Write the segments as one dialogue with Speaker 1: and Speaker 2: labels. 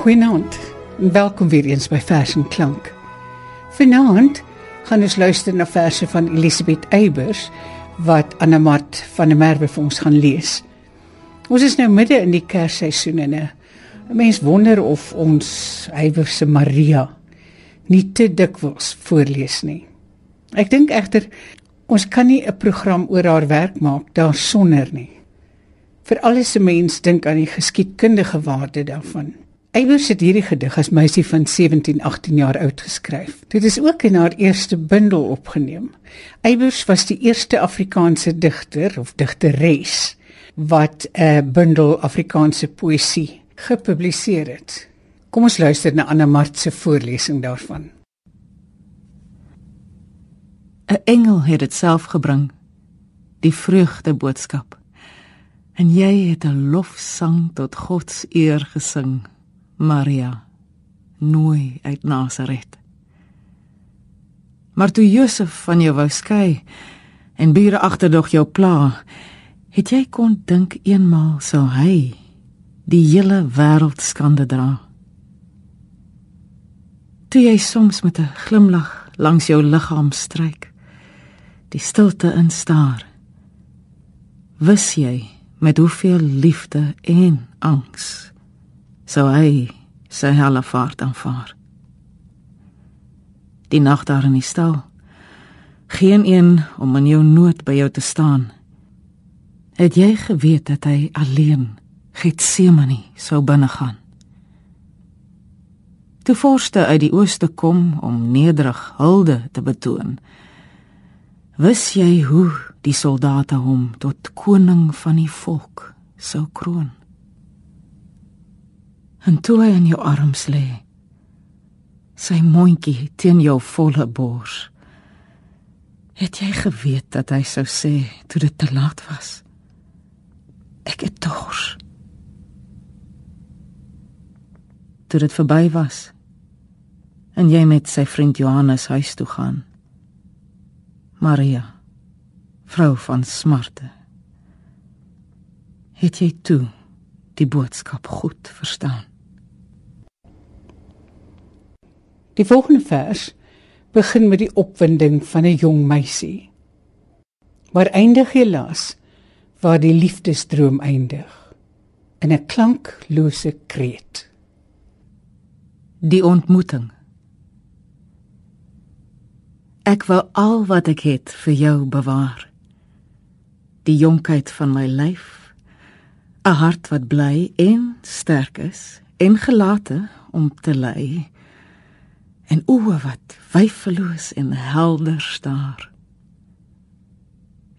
Speaker 1: Goeienaand. en Welkom weer eens by Vers en Klank. Vanaand gaan ons luister na verse van Elisabeth Eybers wat Annemat van der Merwe vir ons gaan lees. Ons is nou midde in die Kersseisoen en 'n mens wonder of ons Eybers se Maria nie te dikwels voorlees nie. Ek dink egter ons kan nie 'n program oor haar werk maak daarsonder nie. Vir alles 'n mens dink aan die geskiedkundige waarde daarvan. Eybers het hierdie gedig as meisie van 17-18 jaar oud geskryf. Dit is ook in haar eerste bundel opgeneem. Eybers was die eerste Afrikaanse digter of digteres wat 'n bundel Afrikaanse poësie gepubliseer het. Kom ons luister na Anna Mart se voorlesing daarvan.
Speaker 2: 'n Engel het dit self gebring, die vreugde boodskap. En jy het 'n lofsang tot God se eer gesing. Maria nooi uit Nasaret. Maar toe Josef van jou wou skei en bure agterdog jou pla, het jy kon dink eenmal sou hy die hele wêreld skande dra. Toe jy soms met 'n glimlag langs jou liggaam stryk, die stilte instaar, wis jy met hoeveel liefde en angs sou hy sy helle vaart aanvaar. Die nag daar in die stal. Geen een om in jou nood by jou te staan. Het jy geweet dat hy alleen Getsemane sou binne gaan? Toe vorste uit die ooste kom om nederig hulde te betoon. Wis jy hoe die soldate hom tot koning van die volk sou kroon? En toe hy in jou arms lê sy mondjie teen jou volle bors het jy geweet dat hy sou sê toe dit te laat was ek het dors. Toe dit verby was en jy met sy vriend Johannes huis toe gaan Maria vrou van smarte het jy toe die boodskap goed verstaan
Speaker 1: Die volgende vers begin met die opwinding van 'n jong meisie. Maar eindig helaas waar die liefdesdroom eindig in 'n klanklose kreet.
Speaker 2: Die ontmoeting. Ek wil al wat ek het vir jou bewaar. Die jonkheid van my lyf, 'n hart wat bly en sterk is en gelate om te lei en oë wat wyfeloos en helder staar.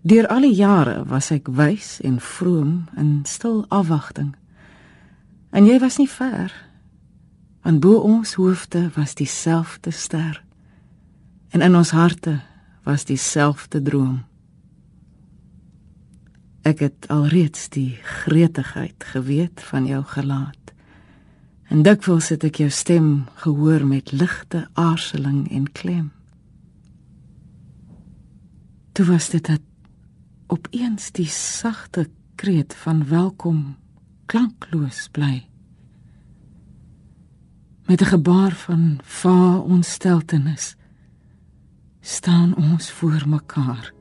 Speaker 2: Deur al die jare was ek wys en vroom in stil afwagting. En jy was nie ver. Aan bo ons hoofde was dieselfde ster. En in ons harte was dieselfde droom. Ek het alreeds die gretigheid geweet van jou gelaat. En dikwels het ek jou stem gehoor met ligte aarzeling en klem. Toe was dit dat opeens die sagte kreet van welkom klankloos bly. Met 'n gebaar van va onsteltenis staan ons voor mekaar.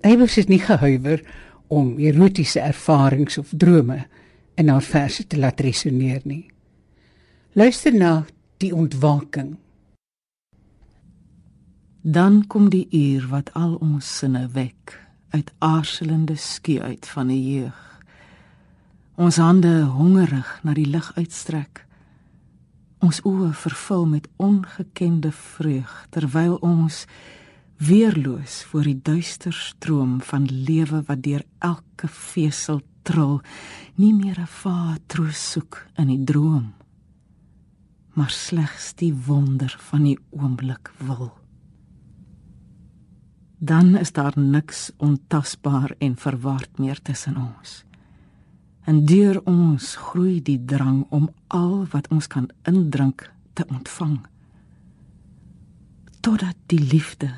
Speaker 1: Eybers het nie gehuiwer om erotiese ervarings of drome in haar verse te laat resoneer nie. Luister na die ontwaking.
Speaker 2: Dan kom die uur wat al ons sinne wek uit aarselende skie uit van die jeug. Ons hande hongerig na die lig uitstrek. Ons oë vervul met ongekende vreug terwyl ons weerloos voor die duister stroom van lewe wat deur elke vesel trill nie meer 'n vaar troos soek in die droom maar slegs die wonder van die oomblik wil dan is daar niks ontasbaar en verward meer tussen ons. En deur ons groei die drang om al wat ons kan indrink te ontvang. Totdat die liefde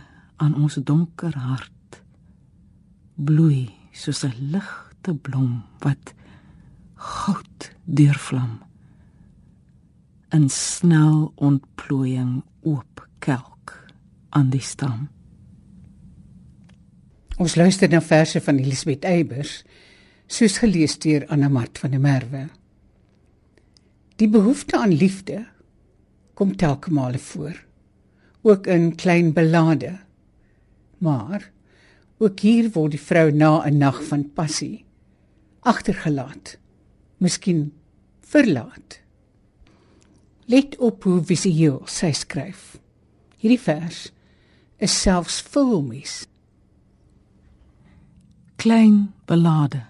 Speaker 2: aan ons donker hart bloei soos 'n ligte blom wat goud deurvlam in snel ontplooiing oop kelk aan die stam.
Speaker 1: Ons luister na verse van Elisabeth Eybers, soos gelees deur Anna Mart van der Merwe. Die behoefte aan liefde kom telke male voor, ook in klein belade. Maar ook hier word die vrou na 'n nag van passie agtergelaat, miskien verlaat. Let op hoe visueel sy skryf. Hierdie vers is selfs filmies
Speaker 2: klein belade.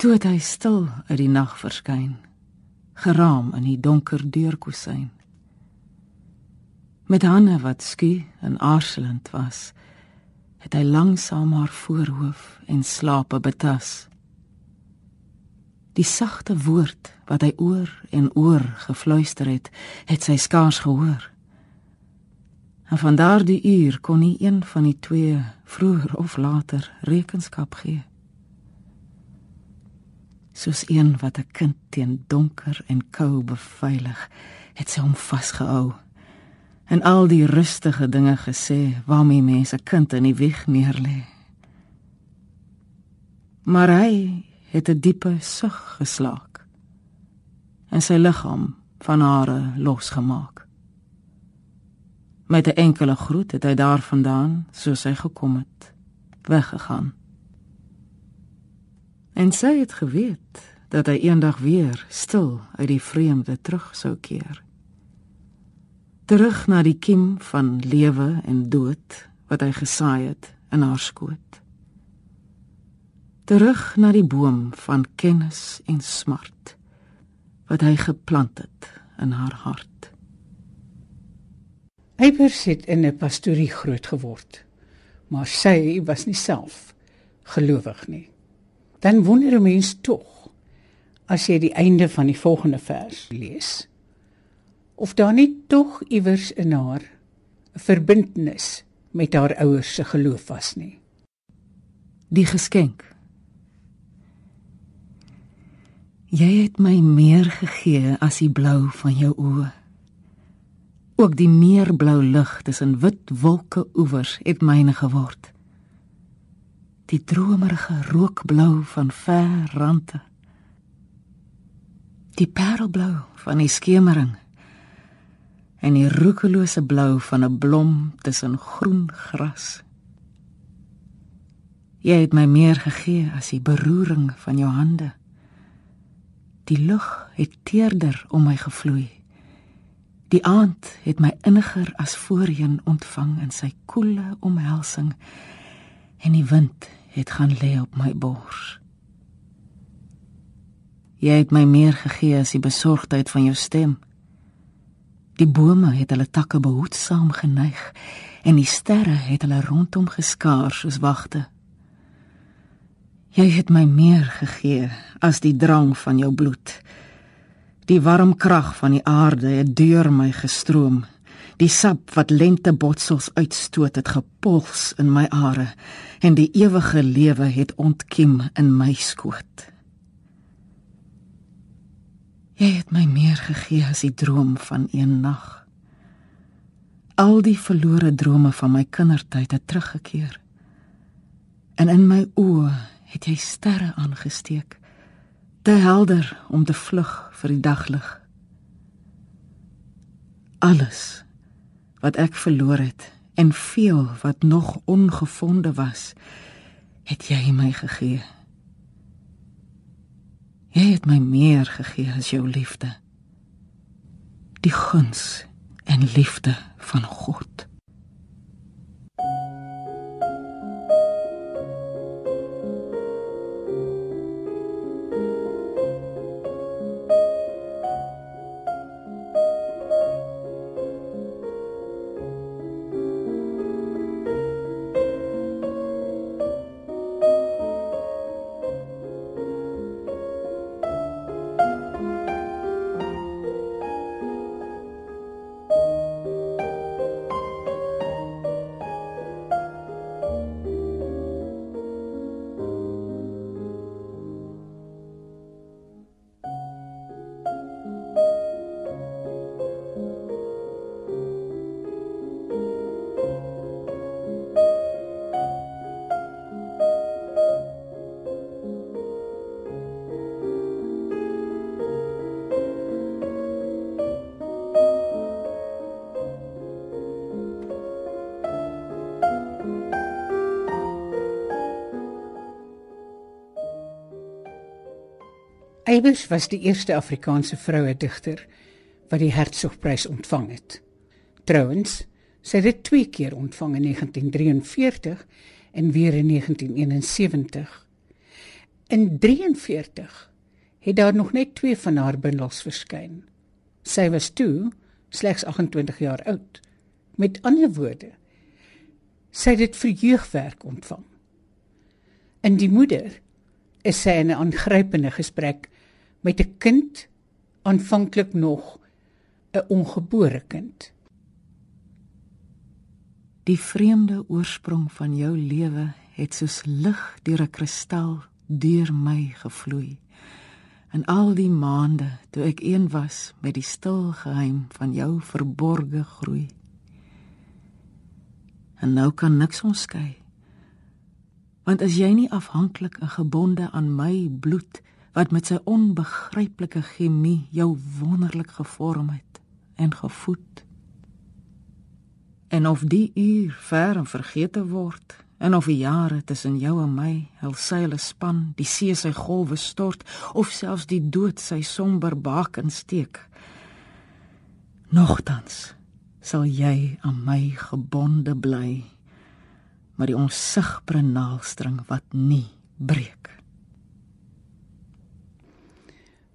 Speaker 2: Toe hy stil uit die nag verskyn, geraam in die donker deurkusyn. Met hande wat skie en aarzelend was, het hy langsaam haar voorhoof en slape betas. Die sagte woord wat hy oor en oor gefluister het, het sy skaars gehoor. En van daardie uur kon nie een van die twee vroeër of later rekenskap gee. Soos een wat 'n kind teen donker en kou beveilig, het sy hom vasgehou. En al die rustige dinge gesê waarmee mense kind in die wieg neerlê. Maar hy het 'n diepe sug geslaak en sy liggaam van hare losgemaak. Met 'n enkele groet het hy daarvandaan, soos hy gekom het, weggegaan. En sy het geweet dat hy eendag weer stil uit die vreemde terug sou keer. Terug na die kiem van lewe en dood wat hy gesaai het in haar skoot. Terug na die boom van kennis en smart wat hy geplant het in haar hart.
Speaker 1: Eybers het in 'n pastorie groot geword, maar sy was nie self gelowig nie. Dan wonder 'n mens tog as jy die einde van die volgende vers lees of daar nie tog iewers in haar 'n verbintenis met haar ouers se geloof was nie.
Speaker 2: Die geskenk. Jy het my meer gegee as die blou van jou oë. Ook die meerblou lug tussen wit wolke oewers het myne geword. Die dromerige rookblou van ver rande. Die parelblou van die skemering. En die roekelose blou van 'n blom tussen groen gras. Jy het my meer gegee as die beroering van jou hande. Die lug het teerder om my gevloei. Die aand het my inniger as voorheen ontvang in sy koele omhelsing en die wind het gaan lê op my bors. Jy het my meer gegee as die besorgdheid van jou stem. Die bome het hulle takke behoedsaam geneig en die sterre het hulle rondom geskaar soos wagte. Jy het my meer gegee as die drang van jou bloed. Die warm krag van die aarde het deur my gestroom. Die sap wat lente botsels uitstoot het gepuls in my are en die ewige lewe het ontkiem in my skoot. Jy het my meer gegee as die droom van een nag. Al die verlore drome van my kindertyd het teruggekeer. En in my oë het jy sterre aangesteek, te helder om te vlug vir die daglig. Alles wat ek verloor het en veel wat nog ongevonde was, het jy my gegee. Jy het my meer gegee as jou liefde. Die guns en liefde van God.
Speaker 1: Eybers was die eerste Afrikaanse vroue digter wat die Hertzogprys ontvang het. Trouwens, sy het dit twee keer ontvang in 1943 en weer in 1971. In 43 het daar nog net twee van haar bundels verskyn. Sy was toe slegs 28 jaar oud. Met ander woorde, sy het dit vir jeugwerk ontvang. In die moeder is sy in 'n aangrypende gesprek met 'n kind aanvanklik nog 'n ongebore kind.
Speaker 2: Die vreemde oorsprong van jou lewe het soos lig deur 'n kristal deur my gevloei. En al die maande toe ek een was met die stil geheim van jou verborgde groei. En nou kan niks ons skei. Want as jy nie afhanklik en gebonde aan my bloed wat met sy onbegryplike chemie jou wonderlik gevorm het en gevoed. En of die uur ver en vergete word, en of die jare tussen jou en my hul seile span, die see sy golwe stort, of selfs die dood sy somber baken steek. Nogtans sal jy aan my gebonde bly, maar die onsigbare naaldstring wat nie breek.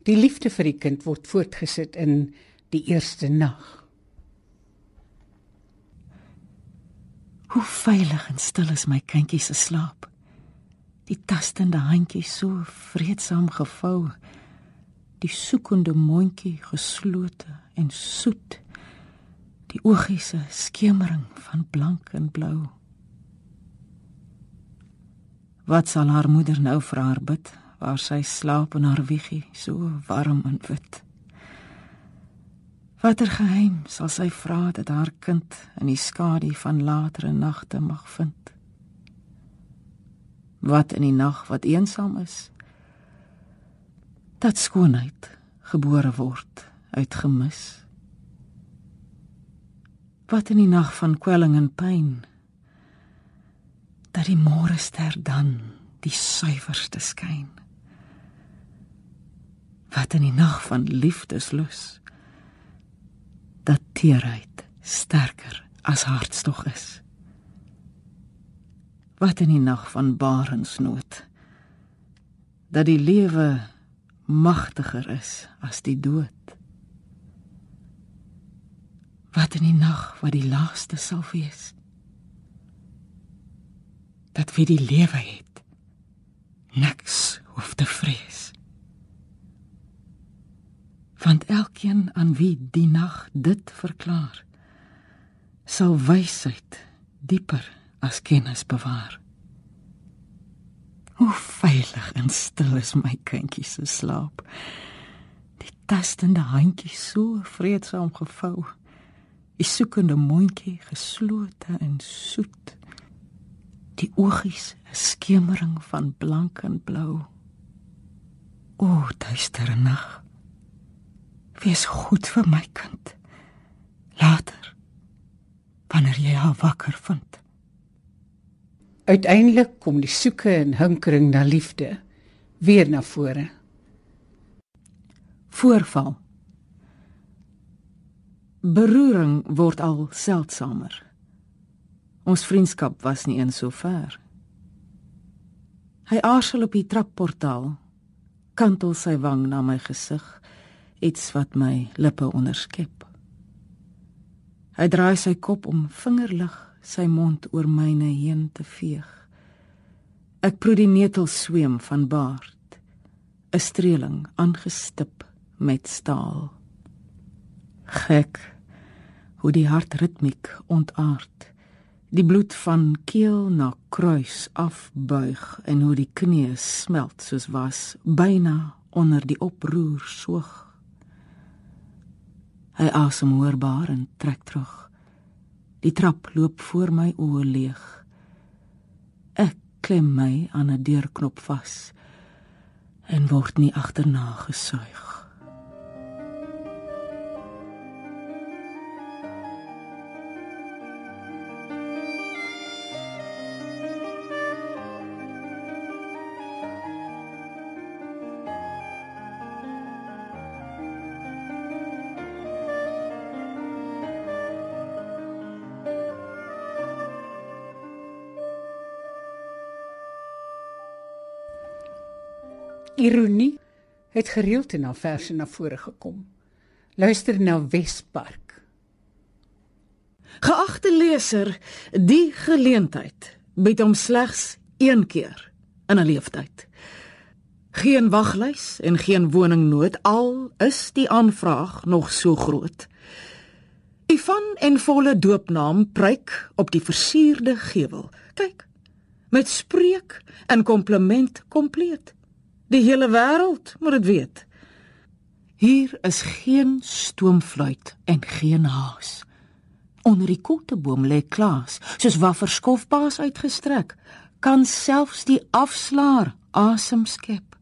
Speaker 1: Die liefde vir die kind word voortgesit in die eerste nag.
Speaker 2: Hoe veilig en stil is my kindjie se slaap. Die tastende handjie so vreedsaam gevou. Die soekende mondjie geslote en soet. Die oogies se skemering van blank en blou. Wat sal haar moeder nou vir haar bid? Waar sy slaap in haar wiegie so warm en wit. Watter geheim sal sy vra dat haar kind in die skadu van latere nagte mag vind? Wat in die nag wat eensaam is, dat skoonheid gebore word uit gemis. Wat in die nag van kwelling en pyn, dat die môre ster dan die suiwerste skyn wat in die nag van liefdeslus dat teerheid sterker as hartstog is. Wat in die nag van barensnood dat die lewe magtiger is as die dood. Wat in die nag wat die laaste sal wees dat wie die lewe het niks hoef te vrees want elkeen aan wie die nag dit verklaar sal wysheid dieper as kennis bewaar hoe veilig en stil is my kindjie se slaap die tastende handjie so vreedsaam gevou Die soekende mondjie geslote en soet. Die oogies 'n skemering van blank en blou. O, duistere nag. Wees goed vir my kind. Later wanneer jy haar wakker vind.
Speaker 1: Uiteindelik kom die soeke en hinkering na liefde weer na vore.
Speaker 2: Voorval. Beroering word al seldsamer. Ons vriendskap was nie eens so ver. Hy aarzel op die trapportaal, kantel sy wang na my gesig, iets wat my lippe onderskep. Hy draai sy kop om vingerlig sy mond oor myne heen te veeg. Ek proe die netel sweem van baard, 'n streeling aangestip met staal. Gek hoe die hart ritmiek ontaard. Die bloed van keel na kruis afbuig en hoe die knie smelt soos was byna onder die oproer soog. Hy asem hoorbaar en trek terug. Die trap loop voor my oë leeg. Ek klem my aan 'n deurknop vas en word nie agterna gesuig.
Speaker 1: Ironie het gereeld in haar verse na vore gekom. Luister na Wespark.
Speaker 2: Geagte leser, die geleentheid bied hom slegs een keer in 'n lewenstyd. Geen waglys en geen woningnood al is die aanvraag nog so groot. Die van en volle doopnaam pryk op die versierde gewel. Kyk, met spreek en kompliment kompleet. Die hele wêreld moet dit weet. Hier is geen stoomfluit en geen haas. Onder die kotteboom lê Klaas, soos wat verskofbaas uitgestrek, kan selfs die afslaer asem skep.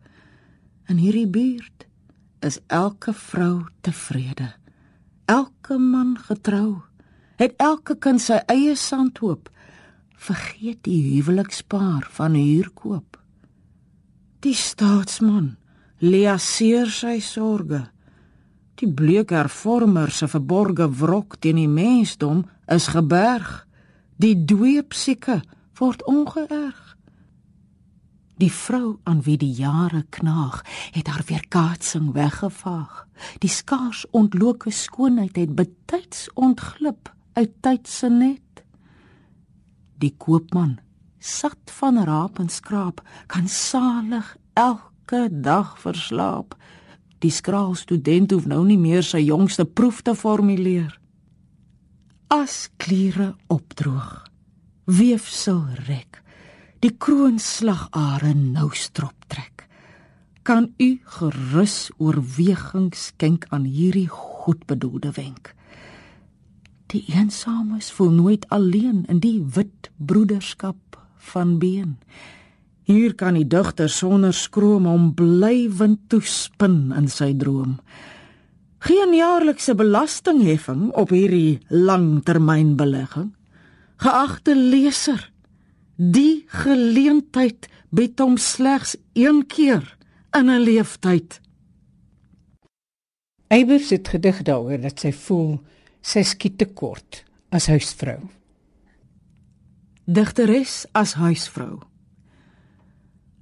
Speaker 2: In hierdie buurt is elke vrou tevrede. Elke man getrou. Het elke kind sy eie sandhoop. Vergeet die huwelikspaar van huurkoop. Die staatsman leaseer sy sorge. Die bleek hervormer se verborge wrok teen die mensdom is geberg. Die dweepsieke word ongeërg. Die vrou aan wie die jare knaag, het haar weerkaatsing weggevaag. Die skaars ontloke skoonheid het betyds ontglip uit tyd se net. Die koopman sat van raap en skraap, kan salig elke dag verslaap. Die skraal student hoef nou nie meer sy jongste proef te formuleer. As kliere opdroog, weefsel rek, die kroonslagare nou strop trek. Kan u gerus oorweging skenk aan hierdie goedbedoelde wenk. Die eensames voel nooit alleen in die wit broederskap van been. Hier kan die digter sonder skroom hom blywend toespin in sy droom. Geen jaarlikse belastingheffing op hierdie langtermynbelegging. Geagte leser, die geleentheid bied hom slegs een keer in 'n leeftyd.
Speaker 1: Eybers het gedig daaroor dat sy voel sy skiet te kort as huisvrou
Speaker 2: digteres as huisvrou.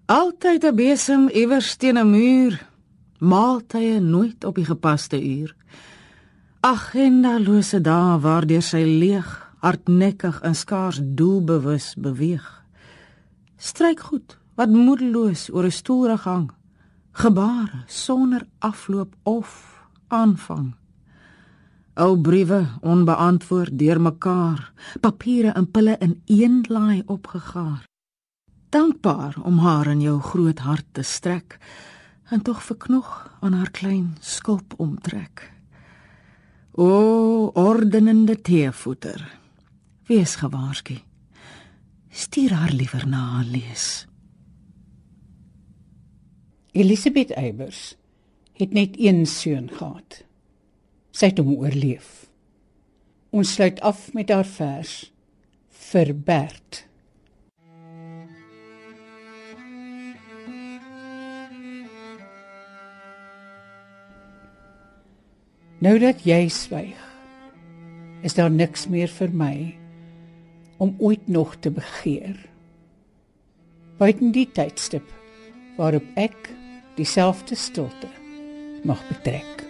Speaker 2: Altyd 'n besem iewers teen 'n muur, maaltye nooit op die gepaste uur. Agendalose dae waardeur sy leeg, hardnekkig en skaars doelbewus beweeg. Stryk goed wat moedeloos oor 'n stoelrig hang, gebare sonder afloop of aanvang. Ou briewe onbeantwoord deurmekaar, papiere en pille in een laai opgegaar. Dankbaar om haar in jou groot hart te strek en tog verknog aan haar klein skulp omtrek. O ordenende teevoeter. Wees gewaarsku. Stuur haar liewer na haar lees.
Speaker 1: Elisabeth Eybers het net een seun gehad. Sy het hom oorleef. Ons sluit af met haar vers vir Bert. Nou dat jy swyg, is daar niks meer vir my om ooit nog te begeer. Buiten die tydstip waarop ek dieselfde stilte mag betrek.